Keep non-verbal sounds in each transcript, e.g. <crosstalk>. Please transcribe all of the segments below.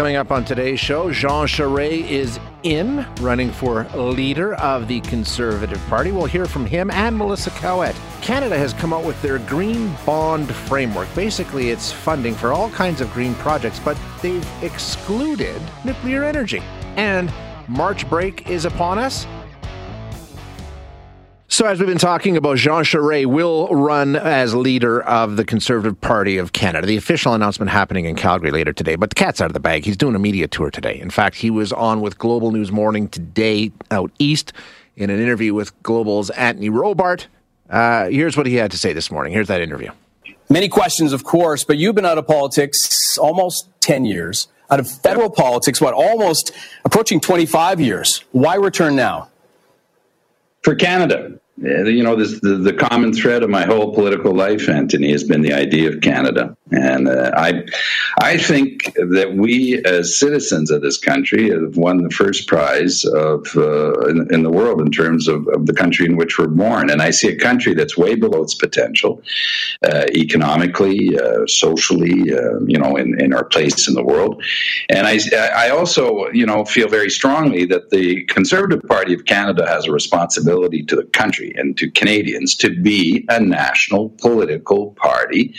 Coming up on today's show, Jean Charest is in running for leader of the Conservative Party. We'll hear from him and Melissa Caouette. Canada has come out with their Green Bond Framework. Basically, it's funding for all kinds of green projects, but they've excluded nuclear energy. And March break is upon us. So, as we've been talking about, Jean Charest will run as leader of the Conservative Party of Canada. The official announcement happening in Calgary later today, but the cat's out of the bag. He's doing a media tour today. In fact, he was on with Global News Morning today out east in an interview with Global's Anthony Robart. Uh, here's what he had to say this morning. Here's that interview. Many questions, of course, but you've been out of politics almost 10 years. Out of federal politics, what, almost approaching 25 years. Why return now? For Canada. Uh, you know, this, the, the, common thread of my whole political life, Anthony, has been the idea of Canada, and uh, I, I think that we as citizens of this country have won the first prize of uh, in, in, the world in terms of, of, the country in which we're born, and I see a country that's way below its potential, uh, economically, uh, socially, uh, you know, in, in our place in the world, and I, I also, you know, feel very strongly that the Conservative Party of Canada has a responsibility to the country and to Canadians to be a national political party.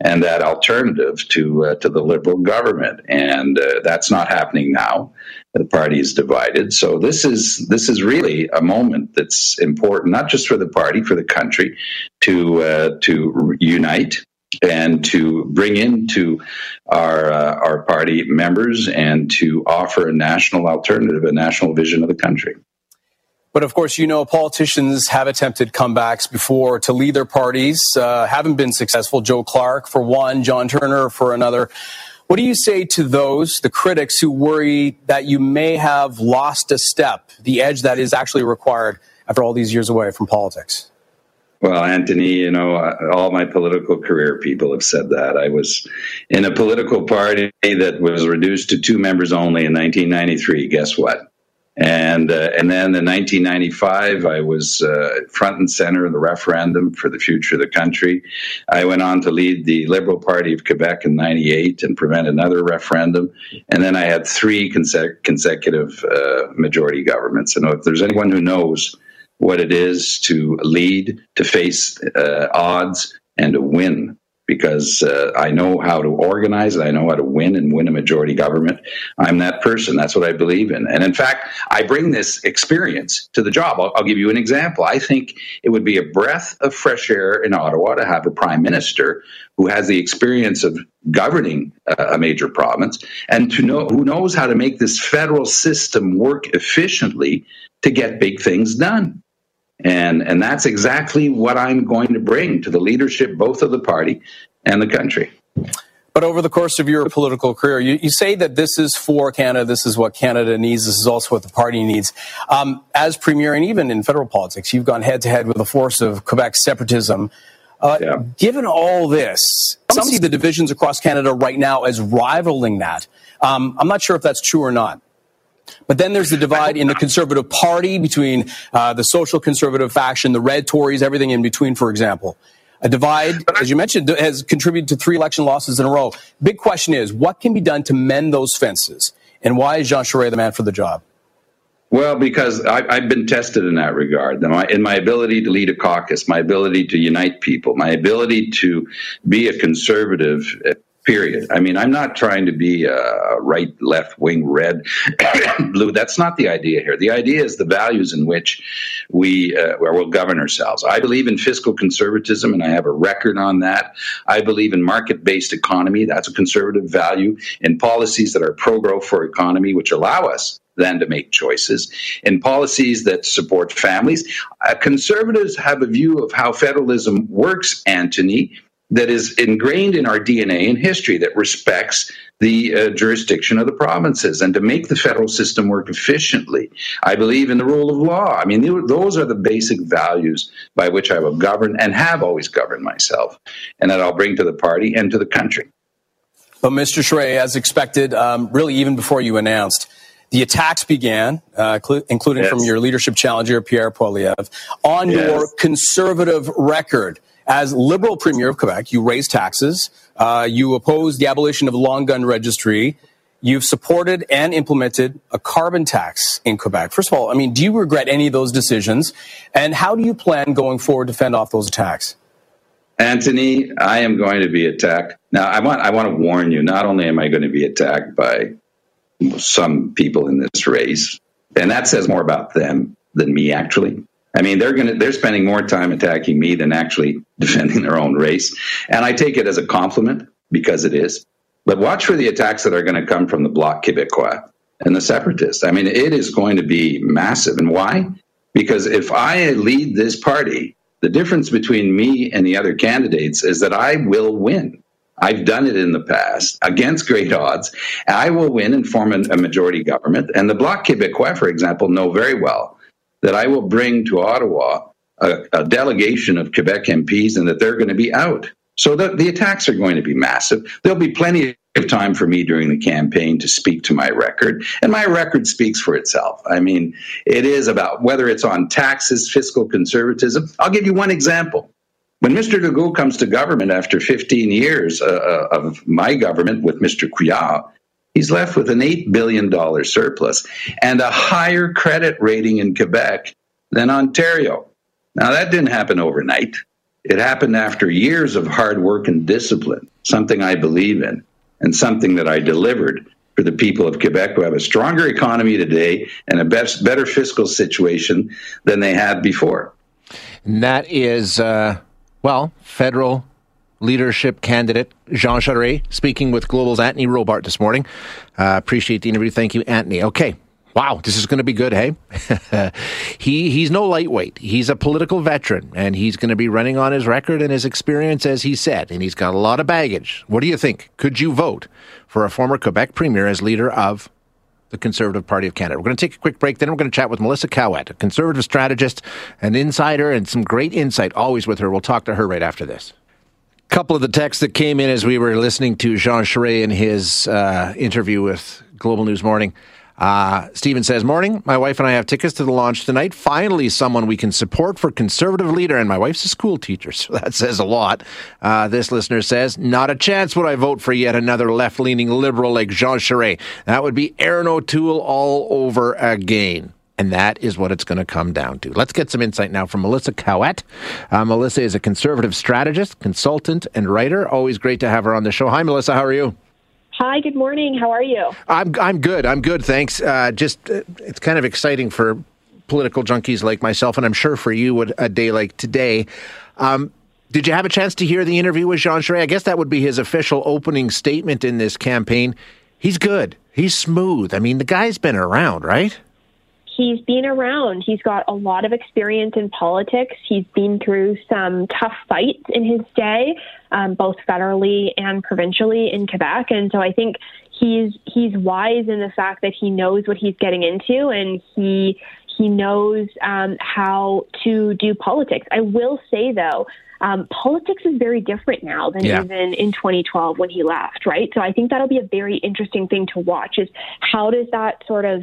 And that alternative to uh, to the Liberal government. And uh, that's not happening now. The party is divided. So this is this is really a moment that's important, not just for the party, for the country, to uh, to unite and to bring into our uh, our party members and to offer a national alternative, a national vision of the country. But of course, you know, politicians have attempted comebacks before to lead their parties, uh, haven't been successful. Joe Clark, for one, John Turner, for another. What do you say to those, the critics who worry that you may have lost a step, the edge that is actually required after all these years away from politics? Well, Anthony, you know, all my political career people have said that. I was in a political party that was reduced to two members only in 1993. Guess what? And uh, and then in 1995, I was uh, front and center in the referendum for the future of the country. I went on to lead the Liberal Party of Quebec in '98 and prevent another referendum. And then I had three conse- consecutive uh, majority governments. And if there's anyone who knows what it is to lead, to face uh, odds, and to win, because uh, I know how to organize and I know how to win and win a majority government. I'm that person. That's what I believe in. And in fact, I bring this experience to the job. I'll, I'll give you an example. I think it would be a breath of fresh air in Ottawa to have a prime minister who has the experience of governing a major province and to know who knows how to make this federal system work efficiently to get big things done. And, and that's exactly what I'm going to bring to the leadership, both of the party and the country. But over the course of your political career, you, you, say that this is for Canada, this is what Canada needs, this is also what the party needs. Um, as premier and even in federal politics, you've gone head to head with the force of Quebec separatism. Uh, yeah. Given all this, some see the divisions across Canada right now as rivaling that. Um, I'm not sure if that's true or not. But then there's the divide in the Conservative Party between uh, the social conservative faction, the red Tories, everything in between, for example. A divide, as you mentioned, has contributed to three election losses in a row. Big question is, what can be done to mend those fences? And why is Jean Charest the man for the job? Well, because I, have been tested in that regard. In my ability to lead a caucus, my ability to unite people, my ability to be a conservative period. I mean, I'm not trying to be a right, left wing, red, <coughs> blue. That's not the idea here. The idea is the values in which we uh, will govern ourselves. I believe in fiscal conservatism, and I have a record on that. I believe in market based economy. That's a conservative value. In policies that are pro growth for economy, which allow us then to make choices in policies that support families. Uh, conservatives have a view of how federalism works, Anthony, that is ingrained in our DNA and history that respects the uh, jurisdiction of the provinces and to make the federal system work efficiently. I believe in the rule of law. I mean, those are the basic values by which I will govern and have always governed myself, and that I'll bring to the party and to the country. But, Mr. Charest, as expected, um, really even before you announced, the attacks began, uh, cl- including yes. from your leadership challenger, Pierre Poilievre, on yes. your conservative record. As Liberal Premier of Quebec, you raised taxes, uh, you opposed the abolition of the long gun registry, You've supported and implemented a carbon tax in Quebec. First of all, I mean, do you regret any of those decisions? And how do you plan going forward to fend off those attacks? Anthony, I am going to be attacked. Now, I want I want to warn you. Not only am I going to be attacked by some people in this race, and that says more about them than me. Actually, I mean they're going to they're spending more time attacking me than actually <laughs> defending their own race, and I take it as a compliment because it is. But watch for the attacks that are going to come from the Bloc Québécois and the separatists. I mean, it is going to be massive, and why? Because if I lead this party the difference between me and the other candidates is that I will win. I've done it in the past against great odds. I will win and form a majority government. And the Bloc Québécois, for example, know very well that I will bring to Ottawa a, a delegation of Quebec MPs and that they're going to be out. So the, the attacks are going to be massive. There'll be plenty of time for me during the campaign to speak to my record. And my record speaks for itself. I mean, it is about whether it's on taxes, fiscal conservatism. I'll give you one example. When Mr. Legault comes to government after 15 years uh, uh, of my government with Mr. Couillard, he's left with an $8 billion surplus and a higher credit rating in Quebec than Ontario. Now, that didn't happen overnight. It happened after years of hard work and discipline, something I believe in and something that I delivered for the people of Quebec who have a stronger economy today and a best, better fiscal situation than they had before. And that is, uh, well, federal leadership candidate Jean Charest speaking with Global's Anthony Robart this morning. Uh, appreciate the interview. Thank you, Anthony. Okay, Wow, this is going to be good, hey? <laughs> he he's no lightweight. He's a political veteran, and he's going to be running on his record and his experience, as he said, and he's got a lot of baggage. What do you think? Could you vote for a former Quebec premier as leader of the Conservative Party of Canada? We're going to take a quick break, then we're going to chat with Melissa Caouette, a conservative strategist, an insider, and some great insight always with her. We'll talk to her right after this couple of the texts that came in as we were listening to Jean Charest in his uh, interview with Global News Morning. Uh, Stephen says, Morning. My wife and I have tickets to the launch tonight. Finally, someone we can support for conservative leader. And my wife's a school teacher, <laughs> so that says a lot. Uh, this listener says, Not a chance would I vote for yet another left leaning liberal like Jean Charest. That would be Erin O'Toole all over again. And that is what it's going to come down to. Let's get some insight now from Melissa Caouette. Uh, Melissa is a conservative strategist, consultant, and writer. Always great to have her on the show. Hi, Melissa. How are you? Hi, good morning. How are you? I'm I'm good. I'm good, thanks. Uh, just uh, it's kind of exciting for political junkies like myself, and I'm sure for you, a day like today. Um, did you have a chance to hear the interview with Jean Charest? I guess that would be his official opening statement in this campaign. He's good. He's smooth. I mean, the guy's been around, right? He's been around. He's got a lot of experience in politics. He's been through some tough fights in his day, um, both federally and provincially in Quebec. And so I think he's he's wise in the fact that he knows what he's getting into, and he he knows um, how to do politics. I will say though. Um, politics is very different now than yeah. even in 2012 when he left, right? So I think that'll be a very interesting thing to watch. Is how does that sort of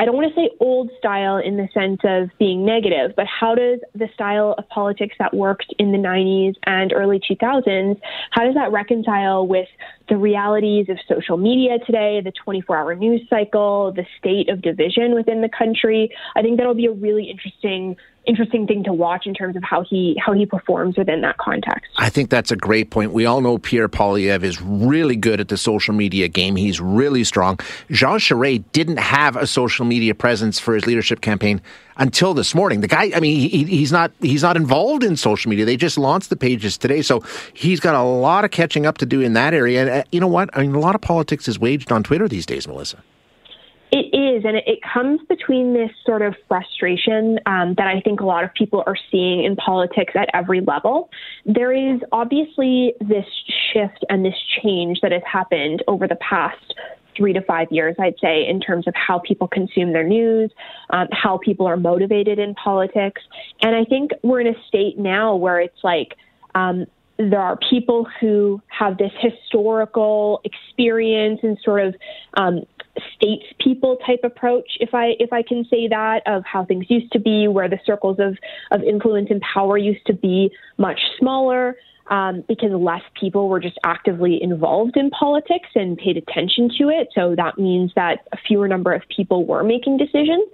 I don't want to say old style in the sense of being negative, but how does the style of politics that worked in the 90s and early 2000s, how does that reconcile with the realities of social media today, the 24 hour news cycle, the state of division within the country? I think that'll be a really interesting interesting thing to watch in terms of how he how he performs within that context. I think that's a great point. We all know Pierre Poilievre is really good at the social media game. He's really strong. Jean Charest didn't have a social media presence for his leadership campaign until this morning. The guy, I mean, he, he's not he's not involved in social media. They just launched the pages today, so he's got a lot of catching up to do in that area. And uh, you know what? I mean, a lot of politics is waged on Twitter these days, Melissa. It is, and it, comes between this sort of frustration um, that I think a lot of people are seeing in politics at every level. There is obviously this shift and this change that has happened over the past three to five years, I'd say, in terms of how people consume their news, um, how people are motivated in politics. And I think we're in a state now where it's like, um, there are people who have this historical experience and sort of um, statespeople type approach, if I if I can say that, of how things used to be, where the circles of of influence and power used to be much smaller. Um, because less people were just actively involved in politics and paid attention to it. So that means that a fewer number of people were making decisions,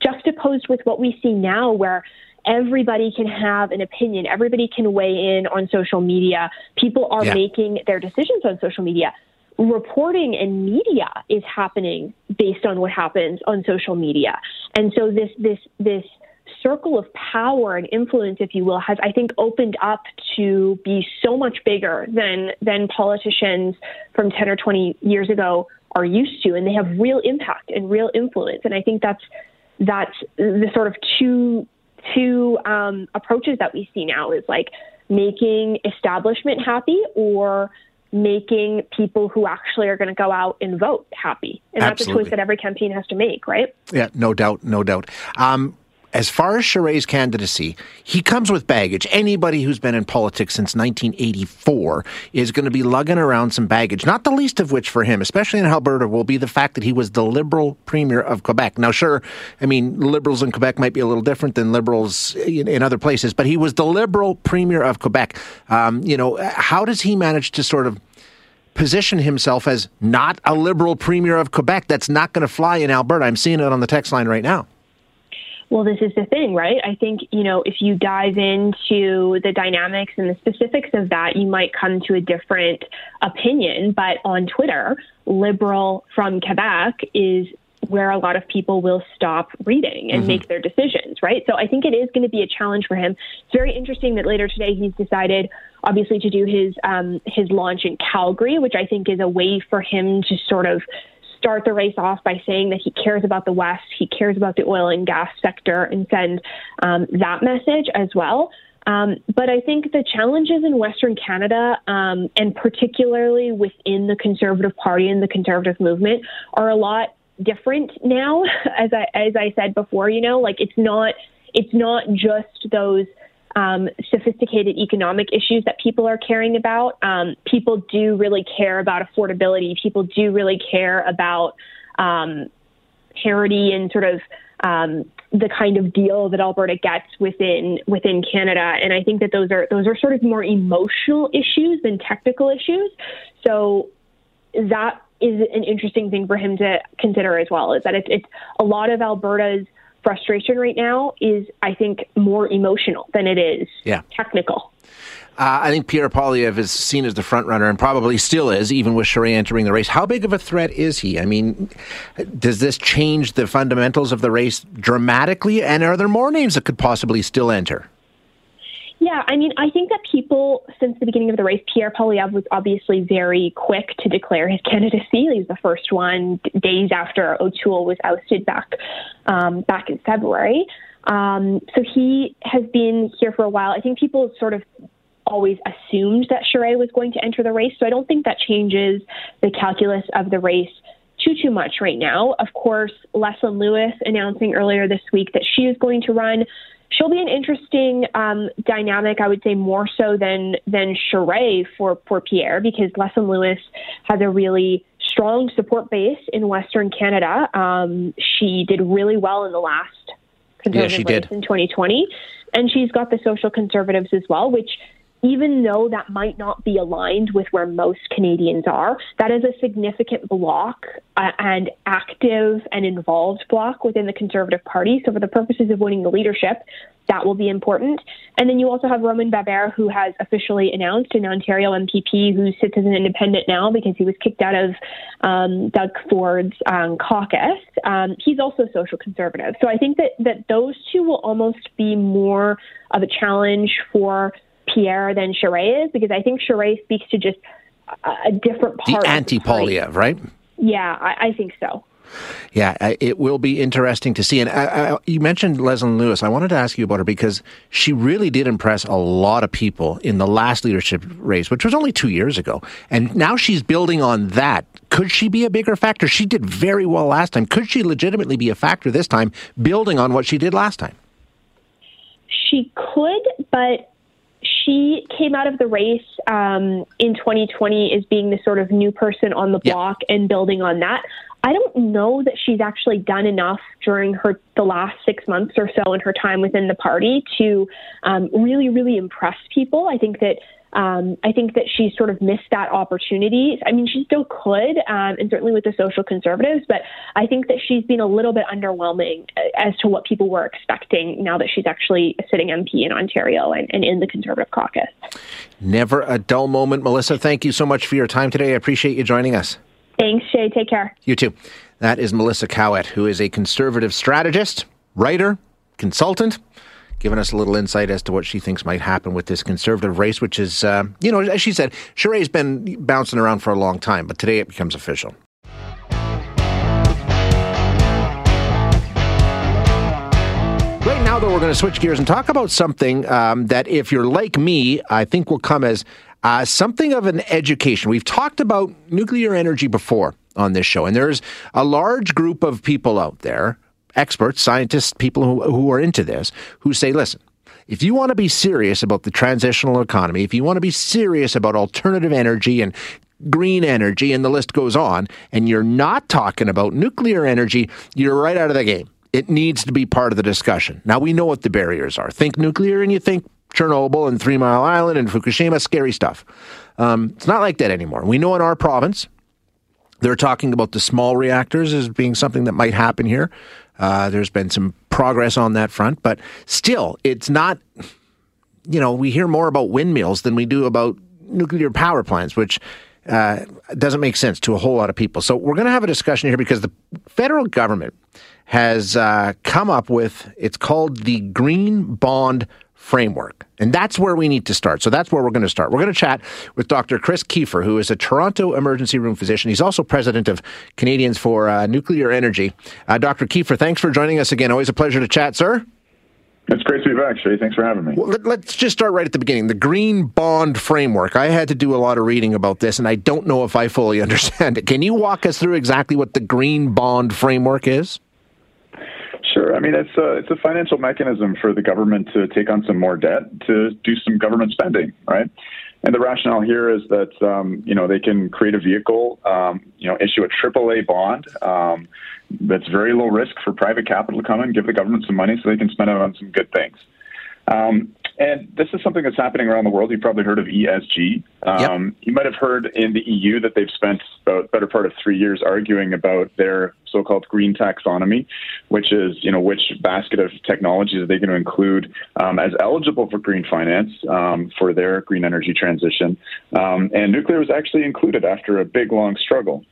juxtaposed with what we see now, where everybody can have an opinion, everybody can weigh in on social media. People are yeah. making their decisions on social media reporting and media is happening based on what happens on social media. And so this this this circle of power and influence, if you will, has I think opened up to be so much bigger than than politicians from ten or twenty years ago are used to, and they have real impact and real influence. And I think that's that's the sort of two two um, approaches that we see now is like making establishment happy or making people who actually are going to go out and vote happy. And Absolutely. that's a choice that every campaign has to make, right? Yeah, no doubt, no doubt. Um, as far as Charest's candidacy, he comes with baggage. Anybody who's been in politics since 1984 is going to be lugging around some baggage, not the least of which for him, especially in Alberta, will be the fact that he was the Liberal Premier of Quebec. Now, sure, I mean, Liberals in Quebec might be a little different than Liberals in, in other places, but he was the Liberal Premier of Quebec. Um, you know, how does he manage to sort of position himself as not a liberal premier of Quebec. That's not going to fly in Alberta. I'm seeing it on the text line right now. Well, this is the thing, right? I think, you know, if you dive into the dynamics and the specifics of that, you might come to a different opinion. But on Twitter, liberal from Quebec is where a lot of people will stop reading and mm-hmm. make their decisions, right? So I think it is going to be a challenge for him. It's very interesting that later today he's decided, obviously, to do his um, his launch in Calgary, which I think is a way for him to sort of start the race off by saying that he cares about the West, he cares about the oil and gas sector, and send um, that message as well. Um, but I think the challenges in Western Canada, um, and particularly within the Conservative Party and the Conservative movement, are a lot different now. <laughs> As I as I said before, you know, like it's not it's not just those um, sophisticated economic issues that people are caring about. Um, people do really care about affordability. People do really care about um, parity and sort of um, the kind of deal that Alberta gets within within Canada. And I think that those are those are sort of more emotional issues than technical issues. So that is an interesting thing for him to consider as well. Is that it's, it's a lot of Alberta's frustration right now is, I think, more emotional than it is yeah. technical. Uh, I think Pierre Poilievre is seen as the front runner and probably still is, even with Charest entering the race. How big of a threat is he? I mean, does this change the fundamentals of the race dramatically? And are there more names that could possibly still enter? Yeah, I mean, I think that people, since the beginning of the race, Pierre Poilievre was obviously very quick to declare his candidacy. He was the first one days after O'Toole was ousted back um, back in February. Um, so he has been here for a while. I think people sort of always assumed that Charest was going to enter the race, so I don't think that changes the calculus of the race too too much right now. Of course, Leslyn Lewis announcing earlier this week that she is going to run she'll be an interesting um, dynamic, I would say, more so than than Charest for for Pierre, because Leslyn Lewis has a really strong support base in Western Canada. Um, she did really well in the last conservative yeah, race did. in 2020, and she's got the social conservatives as well, which even though that might not be aligned with where most Canadians are, that is a significant block uh, and active and involved block within the Conservative Party. So, for the purposes of winning the leadership, that will be important. And then you also have Roman Baber, who has officially announced an Ontario MPP who sits as an independent now because he was kicked out of um, Doug Ford's um, caucus. Um, he's also social conservative. So I think that, that those two will almost be more of a challenge for Pierre than Charest is because I think Charest speaks to just a, a different part. The anti Poilievre, right? Yeah, I, I think so. Yeah, it will be interesting to see. And I, I, you mentioned Leslyn Lewis. I wanted to ask you about her because she really did impress a lot of people in the last leadership race, which was only two years ago. And now she's building on that. Could she be a bigger factor? She did very well last time. Could she legitimately be a factor this time, building on what she did last time? She could, but she came out of the race um, in 2020 as being the sort of new person on the block yeah. and building on that. I don't know that she's actually done enough during her the last six months or so in her time within the party to um, really, really impress people. I think that um, I think that she sort of missed that opportunity. I mean, she still could, um, and certainly with the social conservatives, but I think that she's been a little bit underwhelming uh, as to what people were expecting now that she's actually a sitting MP in Ontario and, and in the Conservative caucus. Never a dull moment. Melissa, thank you so much for your time today. I appreciate you joining us. Thanks, Shay. Take care. You too. That is Melissa Caouette, who is a conservative strategist, writer, consultant giving us a little insight as to what she thinks might happen with this conservative race, which is, uh, you know, as she said, Charest's been bouncing around for a long time, but today it becomes official. Right now, though, we're going to switch gears and talk about something um, that, if you're like me, I think will come as uh, something of an education. We've talked about nuclear energy before on this show, and there's a large group of people out there experts, scientists, people who, who are into this, who say, listen, if you want to be serious about the transitional economy, if you want to be serious about alternative energy and green energy, and the list goes on, and you're not talking about nuclear energy, you're right out of the game. It needs to be part of the discussion. Now, we know what the barriers are. Think nuclear, and you think Chernobyl and Three Mile Island and Fukushima, scary stuff. Um, it's not like that anymore. We know in our province, they're talking about the small reactors as being something that might happen here. Uh, there's been some progress on that front, but still, it's not. You know, we hear more about windmills than we do about nuclear power plants, which uh, doesn't make sense to a whole lot of people. So we're going to have a discussion here because the federal government has uh, come up with it's called the Green Bond framework. And that's where we need to start. So that's where we're going to start. We're going to chat with Dr. Chris Keefer, who is a Toronto emergency room physician. He's also president of Canadians for uh, Nuclear Energy. Uh, Dr. Keefer, thanks for joining us again. Always a pleasure to chat, sir. It's great to be back, Shay. Thanks for having me. Well, let, us just start right at the beginning. The Green Bond Framework. I had to do a lot of reading about this, and I don't know if I fully <laughs> understand it. Can you walk us through exactly what the Green Bond Framework is? Sure. I mean, it's a, it's a financial mechanism for the government to take on some more debt to do some government spending, right? And the rationale here is that um, you know they can create a vehicle, um, you know, issue a AAA bond um, that's very low risk for private capital to come in, give the government some money so they can spend it on some good things. Um, and this is something that's happening around the world. You've probably heard of ESG. Um, yep. You might have heard in the EU that they've spent about better part of three years arguing about their so-called green taxonomy, which is you know which basket of technologies are they going to include um, as eligible for green finance um, for their green energy transition. Um, and nuclear was actually included after a big long struggle.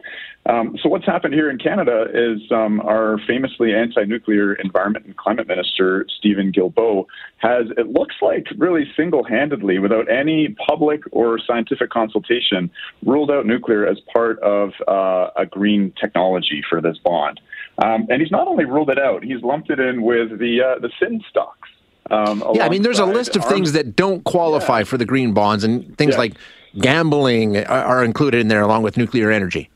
Um, so what's happened here in Canada is um, our famously anti-nuclear environment and climate minister Steven Guilbeault has, it looks like, really single-handedly, without any public or scientific consultation, ruled out nuclear as part of uh, a green technology for this bond. Um, and he's not only ruled it out; he's lumped it in with the uh, the sin stocks. Um, yeah, I mean, there's a list of things that don't qualify yeah. for the green bonds, and things yeah. like gambling are included in there, along with nuclear energy.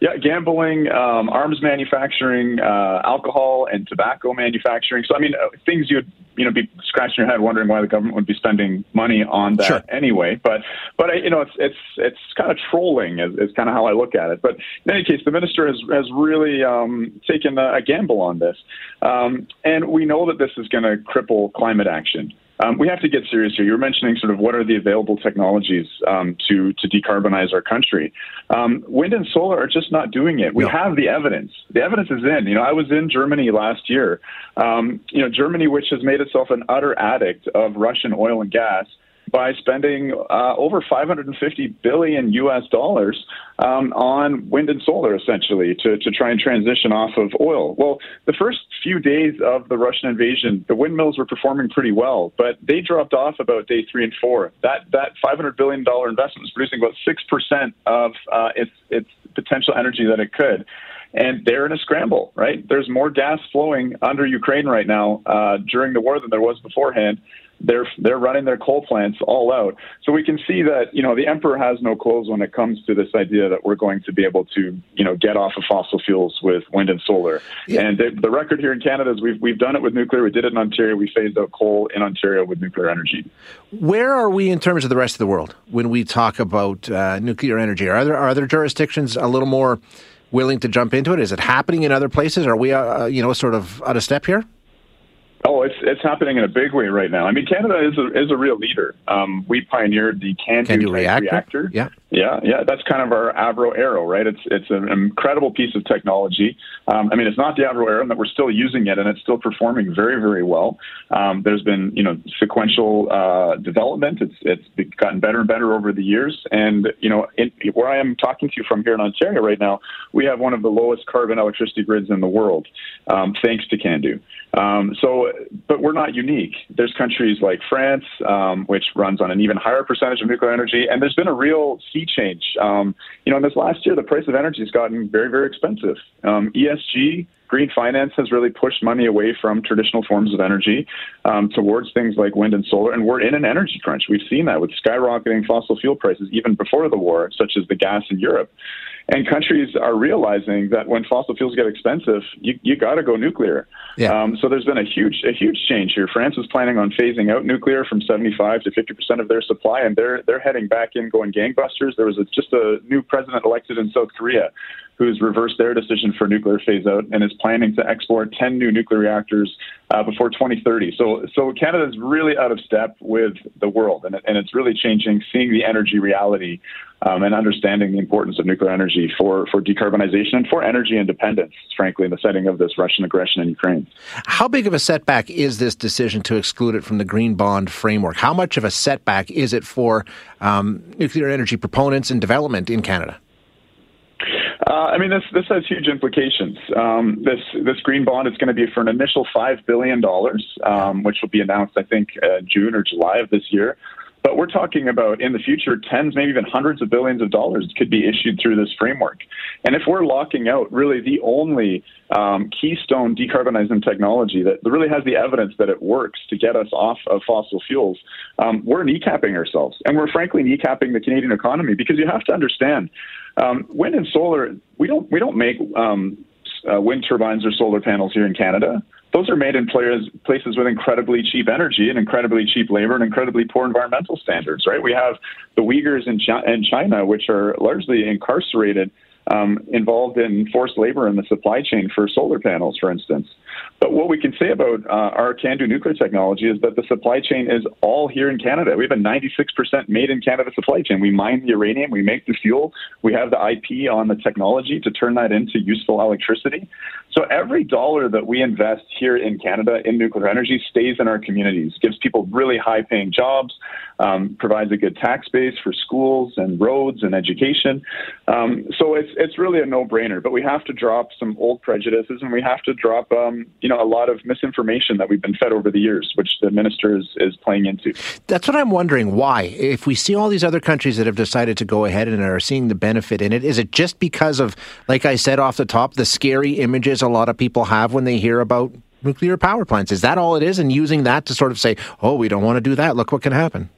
Yeah, gambling, um, arms manufacturing, uh, alcohol and tobacco manufacturing. So, I mean, uh, things you'd you know be scratching your head wondering why the government would be spending money on that sure. anyway. But but you know, it's it's it's kind of trolling is, is kind of how I look at it. But in any case, the minister has has really um, taken a, a gamble on this, um, and we know that this is going to cripple climate action. Um, we have to get serious here. You were mentioning sort of what are the available technologies um, to to decarbonize our country. Um, wind and solar are just not doing it. We no. have the evidence. The evidence is in. You know, I was in Germany last year. Um, you know, Germany, which has made itself an utter addict of Russian oil and gas by spending uh, over 550 billion U.S. dollars um, on wind and solar, essentially, to, to try and transition off of oil. Well, the first few days of the Russian invasion, the windmills were performing pretty well, but they dropped off about day three and four. That that 500 billion dollar investment was producing about six percent of uh, its its potential energy that it could and they're in a scramble, right? There's more gas flowing under Ukraine right now uh, during the war than there was beforehand they're they're running their coal plants all out. So we can see that you know the emperor has no clothes when it comes to this idea that we're going to be able to you know get off of fossil fuels with wind and solar. Yeah. And the, the record here in Canada is we've we've done it with nuclear. We did it in Ontario. We phased out coal in Ontario with nuclear energy. Where are we in terms of the rest of the world when we talk about uh, nuclear energy? Are there are there jurisdictions a little more willing to jump into it? Is it happening in other places? Are we, uh, you know, sort of out of step here? Oh, it's it's happening in a big way right now. I mean, Canada is a is a real leader. Um, we pioneered the CANDU, reactor. reactor. Yeah, yeah, yeah. That's kind of our Avro Arrow, right? It's it's an incredible piece of technology. Um, I mean, it's not the Avro Arrow, that we're still using it, and it's still performing very very well. Um, there's been you know sequential uh, development. It's it's gotten better and better over the years, and you know in, where I am talking to you from here in Ontario right now, we have one of the lowest carbon electricity grids in the world, um, thanks to CANDU. Um, so, but we're not unique. There's countries like France, um, which runs on an even higher percentage of nuclear energy, and there's been a real sea change. Um, you know, in this last year, the price of energy has gotten very, very expensive. Um, ESG, green finance, has really pushed money away from traditional forms of energy um, towards things like wind and solar, and we're in an energy crunch. We've seen that with skyrocketing fossil fuel prices even before the war, such as the gas in Europe. And countries are realizing that when fossil fuels get expensive, you, you got to go nuclear. Yeah. Um, so there's been a huge a huge change here. France is planning on phasing out nuclear from 75 to 50 percent of their supply, and they're they're heading back in, going gangbusters. There was a, just a new president elected in South Korea who's reversed their decision for nuclear phase out and is planning to export 10 new nuclear reactors uh, before 2030. So, so Canada is really out of step with the world, and, and it's really changing, seeing the energy reality um, and understanding the importance of nuclear energy for, for decarbonization and for energy independence, frankly, in the setting of this Russian aggression in Ukraine. How big of a setback is this decision to exclude it from the Green Bond framework? How much of a setback is it for um, nuclear energy proponents and development in Canada? Uh, I mean, this this has huge implications. Um, this this green bond is going to be for an initial five billion dollars, um, which will be announced, I think, uh, June or July of this year. But we're talking about in the future, tens, maybe even hundreds of billions of dollars could be issued through this framework. And if we're locking out really the only um, keystone decarbonizing technology that really has the evidence that it works to get us off of fossil fuels, um, we're kneecapping ourselves. And we're frankly kneecapping the Canadian economy because you have to understand um, wind and solar, we don't, we don't make um, uh, wind turbines or solar panels here in Canada those are made in players, places with incredibly cheap energy and incredibly cheap labor and incredibly poor environmental standards, right? We have the Uyghurs in, in China, which are largely incarcerated um, involved in forced labor in the supply chain for solar panels, for instance. But what we can say about uh, our CANDU nuclear technology is that the supply chain is all here in Canada. We have a 96% made in Canada supply chain. We mine the uranium, we make the fuel, we have the IP on the technology to turn that into useful electricity. So every dollar that we invest here in Canada in nuclear energy stays in our communities, gives people really high paying jobs, um, provides a good tax base for schools and roads and education. Um, so it's it's really a no brainer. But we have to drop some old prejudices and we have to drop um, you know a lot of misinformation that we've been fed over the years, which the minister is, is playing into. That's what I'm wondering. Why, if we see all these other countries that have decided to go ahead and are seeing the benefit in it, is it just because of, like I said off the top, the scary images a lot of people have when they hear about nuclear power plants? Is that all it is? And using that to sort of say, "Oh, we don't want to do that. Look what can happen."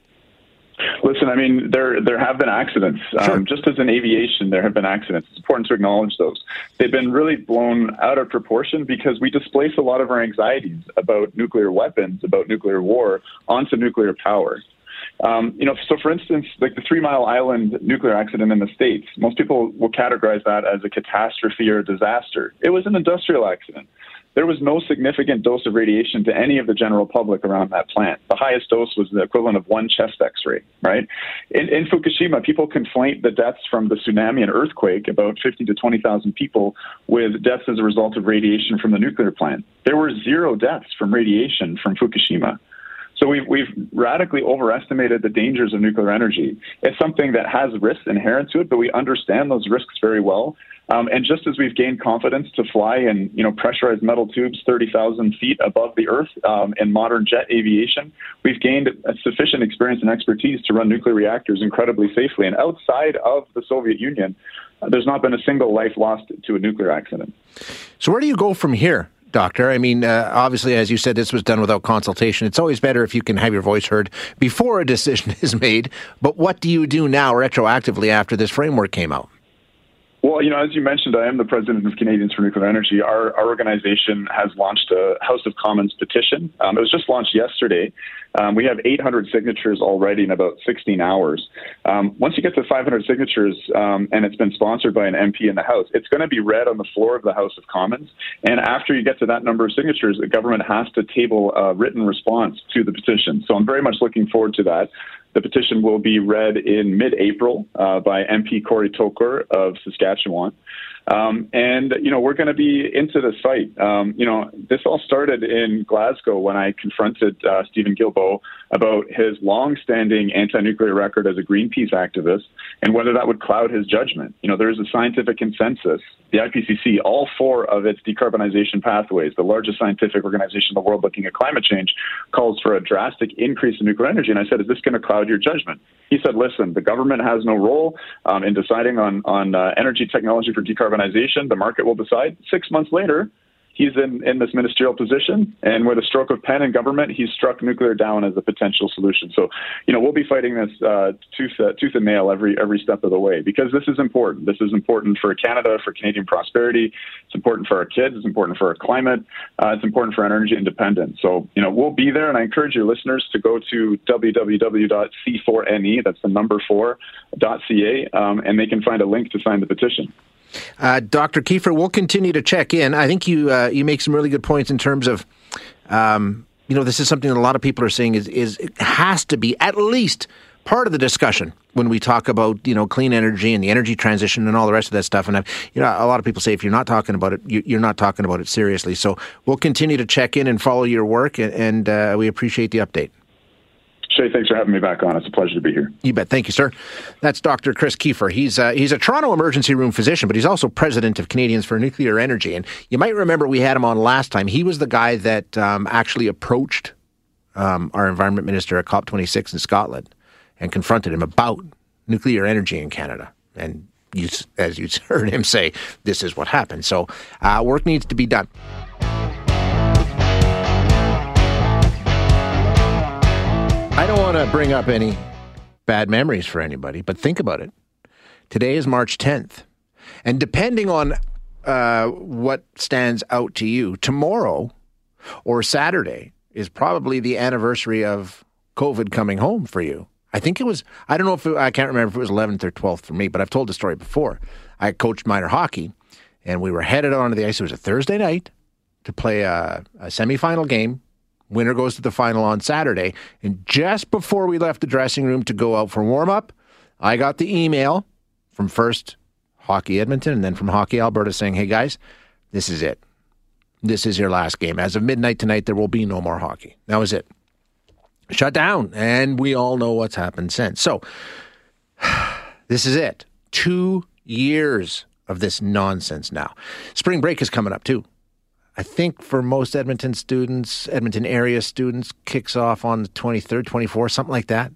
Listen, I mean, there there have been accidents. Sure. Um, just as in aviation, there have been accidents. It's important to acknowledge those. They've been really blown out of proportion because we displace a lot of our anxieties about nuclear weapons, about nuclear war, onto nuclear power. Um, you know, so for instance, like the Three Mile Island nuclear accident in the States, most people will categorize that as a catastrophe or a disaster. It was an industrial accident there was no significant dose of radiation to any of the general public around that plant. The highest dose was the equivalent of one chest x ray, right? In, in, Fukushima, people conflate the deaths from the tsunami and earthquake, about 50 to 20,000 people, with deaths as a result of radiation from the nuclear plant. There were zero deaths from radiation from Fukushima. So we've, we've radically overestimated the dangers of nuclear energy. It's something that has risks inherent to it, but we understand those risks very well. Um, and just as we've gained confidence to fly in, you know, pressurized metal tubes 30,000 feet above the Earth um, in modern jet aviation, we've gained sufficient experience and expertise to run nuclear reactors incredibly safely. And outside of the Soviet Union, uh, there's not been a single life lost to a nuclear accident. So where do you go from here? Doctor, I mean, uh, obviously, as you said, this was done without consultation. It's always better if you can have your voice heard before a <laughs> decision is made. But what do you do now, retroactively, after this framework came out? Well, you know, as you mentioned, I am the president of Canadians for Nuclear Energy. Our, our organization has launched a House of Commons petition. Um, it was just launched yesterday. Um, we have 800 signatures already in about 16 hours. Um, once you get to 500 signatures, um, and it's been sponsored by an MP in the House, it's going to be read on the floor of the House of Commons. And after you get to that number of signatures, the government has to table a written response to the petition. So I'm very much looking forward to that. The petition will be read in mid April uh, by MP Corey Tochor of Saskatchewan. Um, and, you know, we're going to be into this fight. Um, you know, this all started in Glasgow when I confronted uh, Steven About his long-standing anti-nuclear record as a Greenpeace activist and whether that would cloud his judgment. You know, there is a scientific consensus. The IPCC, all four of its decarbonization pathways, the largest scientific organization in the world looking at climate change, calls for a drastic increase in nuclear energy. And I said, is this going to cloud your judgment? He said, listen, the government has no role um, in deciding on, on uh, energy technology for decarbonization. The market will decide. Six months later, he's in, in this ministerial position, and with a stroke of pen in government, he's struck nuclear down as a potential solution. So, you know, we'll be fighting this uh, tooth, uh, tooth and nail every every step of the way because this is important. This is important for Canada, for Canadian prosperity. It's important for our kids. It's important for our climate. Uh, it's important for energy independence. So, you know, we'll be there, and I encourage your listeners to go to www.c4ne. That's the number four .ca, um, and they can find a link to sign the petition. Uh, Dr. Keefer, we'll continue to check in. I think you uh, you make some really good points in terms of, um, you know, this is something that a lot of people are saying is is it has to be at least part of the discussion when we talk about you know clean energy and the energy transition and all the rest of that stuff. And I've, you know, a lot of people say if you're not talking about it, you, are not talking about it seriously. So we'll continue to check in and follow your work, and, and uh, we appreciate the update. Shay, thanks for having me back on. It's a pleasure to be here. You bet. Thank you, sir. That's Dr. Chris Keefer. He's uh, he's a Toronto emergency room physician, but he's also president of Canadians for Nuclear Energy. And you might remember we had him on last time. He was the guy that um, actually approached um, our environment minister at COP26 in Scotland and confronted him about nuclear energy in Canada. And you, as you <laughs> heard him say, this is what happened. So uh, work needs to be done. I don't want to bring up any bad memories for anybody, but think about it. Today is March 10th. And depending on uh, what stands out to you, tomorrow or Saturday is probably the anniversary of COVID coming home for you. I think it was, I don't know if it, I can't remember if it was 11th or 12th for me, but I've told the story before. I coached minor hockey and we were headed onto the ice. It was a Thursday night to play a, a semifinal game Winner goes to the final on Saturday. And just before we left the dressing room to go out for warm up, I got the email from first Hockey Edmonton and then from Hockey Alberta saying, hey guys, this is it. This is your last game. As of midnight tonight, there will be no more hockey. That was it. Shut down. And we all know what's happened since. So, <sighs> this is it. Two years of this nonsense now. Spring break is coming up too. I think for most Edmonton students, Edmonton area students, kicks off on the 23rd, 24th, something like that,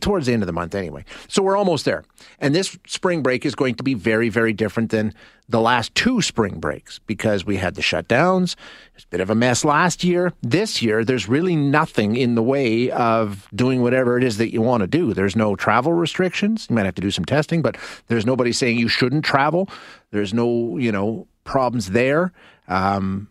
towards the end of the month anyway. So we're almost there. And this spring break is going to be very, very different than the last two spring breaks because we had the shutdowns. It's a bit of a mess last year. This year, there's really nothing in the way of doing whatever it is that you want to do. There's no travel restrictions. You might have to do some testing, but there's nobody saying you shouldn't travel. There's no, you know, problems there. Um,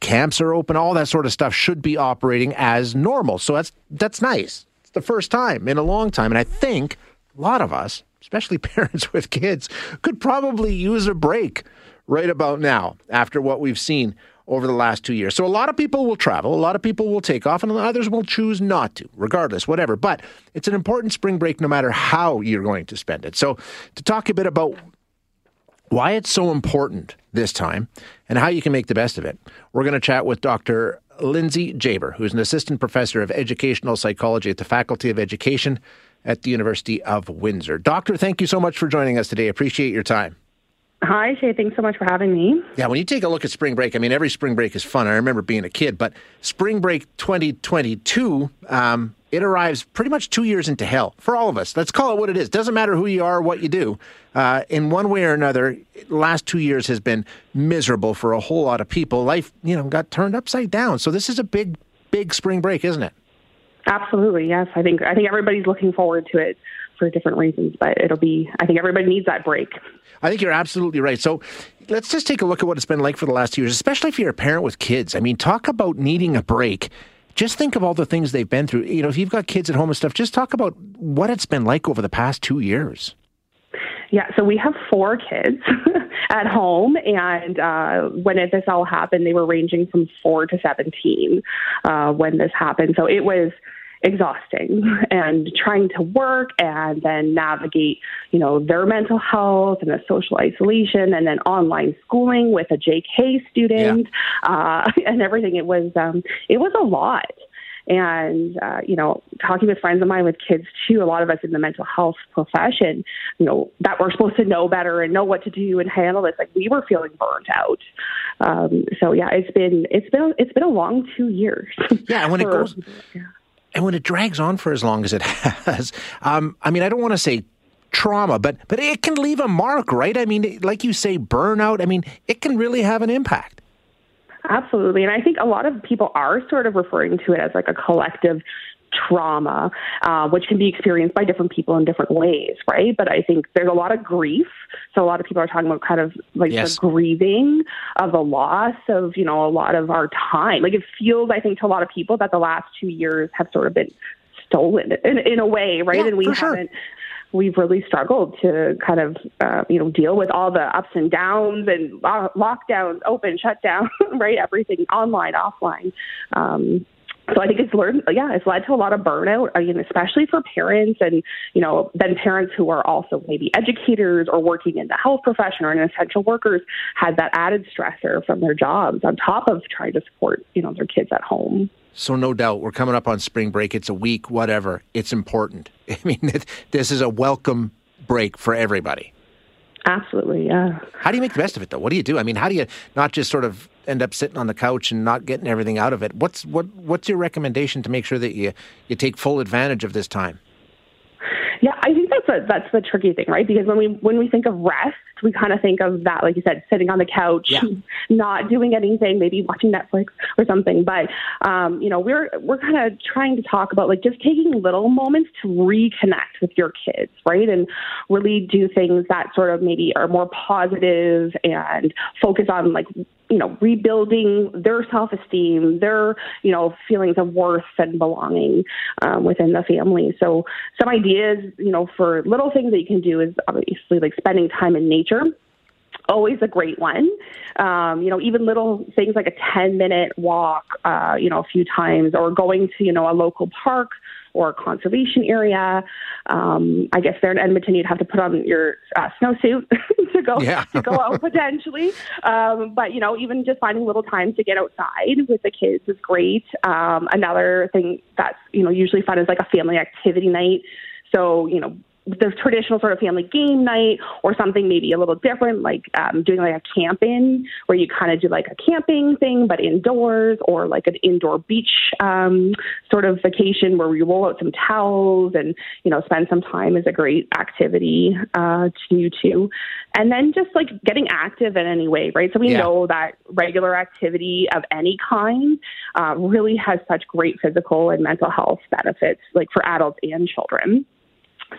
camps are open, all that sort of stuff should be operating as normal. So that's that's nice. It's the first time in a long time, and I think a lot of us, especially <laughs> parents with kids, could probably use a break right about now after what we've seen over the last two years. So a lot of people will travel, a lot of people will take off, and others will choose not to, regardless, whatever. But it's an important spring break no matter how you're going to spend it. So to talk a bit about why it's so important this time and how you can make the best of it. We're going to chat with Dr. Lindsay Jaber, who's an assistant professor of educational psychology at the Faculty of Education at the University of Windsor. Doctor, thank you so much for joining us today. Appreciate your time. Hi, Shay. Thanks so much for having me. Yeah, when you take a look at spring break, I mean, every spring break is fun. I remember being a kid, but spring break 2022, um, it arrives pretty much two years into hell for all of us. Let's call it what it is. Doesn't matter who you are, what you do. Uh, in one way or another, last two years has been miserable for a whole lot of people. Life, you know, got turned upside down. So this is a big, big spring break, isn't it? Absolutely, yes. I think I think everybody's looking forward to it. for different reasons. But it'll be, I think everybody needs that break. I think you're absolutely right. So let's just take a look at what it's been like for the last two years, especially if you're a parent with kids. I mean, talk about needing a break. Just think of all the things they've been through. You know, if you've got kids at home and stuff, just talk about what it's been like over the past two years. Yeah, so we have four kids <laughs> at home, and uh, when this all happened, they were ranging from four to 17 uh, when this happened. So it was exhausting <laughs> and trying to work and then navigate, you know, their mental health and the social isolation and then online schooling with a JK student yeah. uh, <laughs> and everything. It was um, it was a lot. And, uh, you know, talking with friends of mine with kids too, a lot of us in the mental health profession, you know, that we're supposed to know better and know what to do and handle this. Like we were feeling burnt out. Um, so yeah, it's been, it's been, it's been a long two years. Yeah. And when <laughs> for, it goes, yeah and when it drags on for as long as it <laughs> has, um, I mean, I don't want to say trauma, but but it can leave a mark, right? I mean, like you say, burnout. I mean, it can really have an impact. Absolutely, and I think a lot of people are sort of referring to it as like a collective trauma, uh, which can be experienced by different people in different ways, right? But I think there's a lot of grief. So a lot of people are talking about kind of like yes. the grieving of the loss of, you know, a lot of our time. Like it feels, I think, to a lot of people that the last two years have sort of been stolen in, in a way, right? Yeah, and we haven't. Sure we've really struggled to kind of uh, you know deal with all the ups and downs and lockdowns, open, shutdown, <laughs> right? Everything online, offline. Um, so I think it's learned, yeah, it's led to a lot of burnout. I mean, especially for parents, and you know, then parents who are also maybe educators or working in the health profession or in essential workers had that added stressor from their jobs on top of trying to support you know their kids at home. So no doubt, we're coming up on spring break. It's a week, whatever. It's important. <laughs> I mean, this is a welcome break for everybody. Absolutely, yeah. How do you make the best of it, though? What do you do? I mean, how do you not just sort of end up sitting on the couch and not getting everything out of it? What's what What's your recommendation to make sure that you you take full advantage of this time? Yeah, I think that's a, that's the tricky thing, right? Because when we when we think of rest, we kind of think of that, like you said, sitting on the couch, yeah. <laughs> not doing anything, maybe watching Netflix or something. But um, you know, we're we're kind of trying to talk about like just taking little moments to reconnect with your kids, right? And really do things that sort of maybe are more positive and focus on like you know, rebuilding their self esteem, their, you know, feelings of worth and belonging um, within the family. So, some ideas, you know, for little things that you can do is obviously like spending time in nature always a great one. Um, you know, even little things like a 10 minute walk, uh, you know, a few times, or going to, you know, a local park or conservation area. Um, I guess there in Edmonton, you'd have to put on your uh, snowsuit <laughs> to go yeah. to go out potentially. Um, but you know, even just finding little time to get outside with the kids is great. Um, another thing that's you know usually fun is like a family activity night. So you know, the traditional sort of family game night or something maybe a little different, like um, doing like a camping where you kind of do like a camping thing but indoors, or like an indoor beach um, sort of vacation where we roll out some towels and you know spend some time is a great activity uh, to do too. And then just like getting active in any way, right? So we yeah. know that regular activity of any kind uh, really has such great physical and mental health benefits, like for adults and children.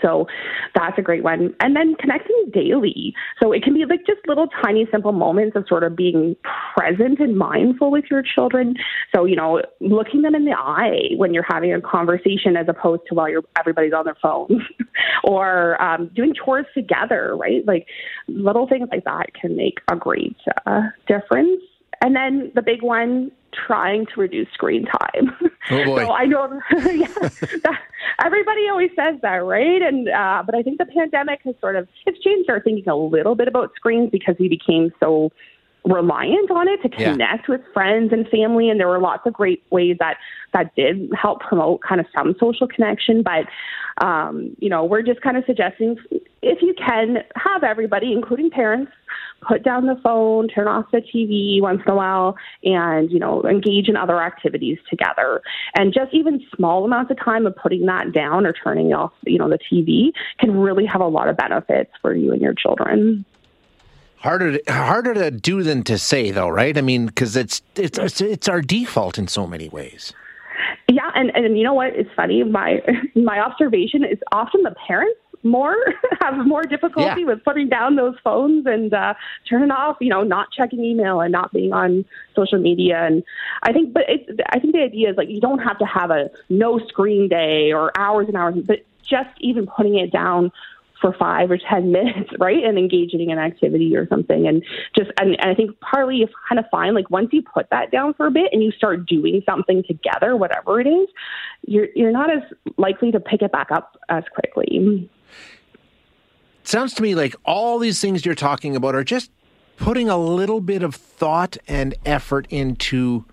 So that's a great one. And then connecting daily. So it can be like just little tiny simple moments of sort of being present and mindful with your children. So, you know, looking them in the eye when you're having a conversation as opposed to while you're everybody's on their phone <laughs> or um, doing chores together, right? Like little things like that can make a great uh, difference. And then the big one, trying to reduce screen time. Oh <laughs> boy. so I know, <laughs> yeah, that, everybody always says that, right? And uh, but I think the pandemic has sort of it's changed our thinking a little bit about screens because we became so reliant on it to connect yeah. with friends and family and there were lots of great ways that that did help promote kind of some social connection but um, you know we're just kind of suggesting if you can have everybody including parents put down the phone turn off the tv once in a while and you know engage in other activities together and just even small amounts of time of putting that down or turning off you know the tv can really have a lot of benefits for you and your children Harder, to, harder to do than to say, though, right? I mean, because it's it's it's our default in so many ways. Yeah, and and you know what? It's funny. My <laughs> my observation is often the parents more, <laughs> have more difficulty yeah. with putting down those phones and uh, turning off, you know, not checking email and not being on social media. And I think, but it, I think the idea is like you don't have to have a no screen day or hours and hours, but just even putting it down for five or ten <laughs> minutes, right, and engaging in an activity or something, and just and, and I think partly you kind of find like once you put that down for a bit and you start doing something together, whatever it is, you're you're not as likely to pick it back up as quickly. Sounds to me like all these things you're talking about are just putting a little bit of thought and effort into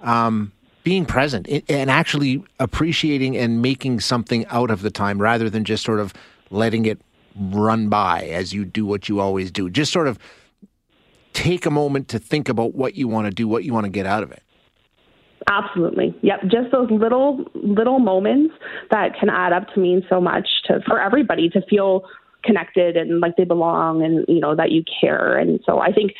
um, being present and actually appreciating and making something out of the time rather than just sort of letting it run by as you do what you always do. Just sort of take a moment to think about what you want to do, what you want to get out of it. Absolutely. Yep. Just those little little moments that can add up to mean so much to for everybody to feel connected and like they belong and you know that you care. And so I think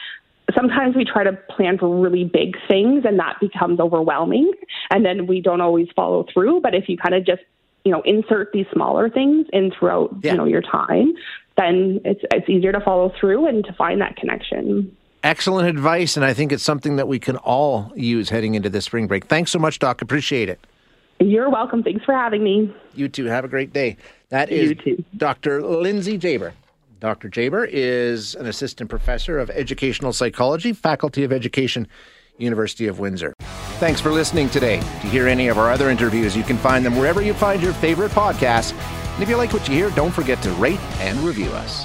sometimes we try to plan for really big things and that becomes overwhelming and then we don't always follow through. But if you kind of just you know, insert these smaller things in throughout, yeah. you know, your time, then it's it's easier to follow through and to find that connection. Excellent advice, and I think it's something that we can all use heading into the spring break. Thanks so much, Doc. Appreciate it. You're welcome. Thanks for having me. You too. Have a great day. That is Dr. Lindsay Jaber. Dr. Jaber is an assistant professor of educational psychology, Faculty of Education, University of Windsor. Thanks for listening today. To hear any of our other interviews, you can find them wherever you find your favorite podcasts. And if you like what you hear, don't forget to rate and review us.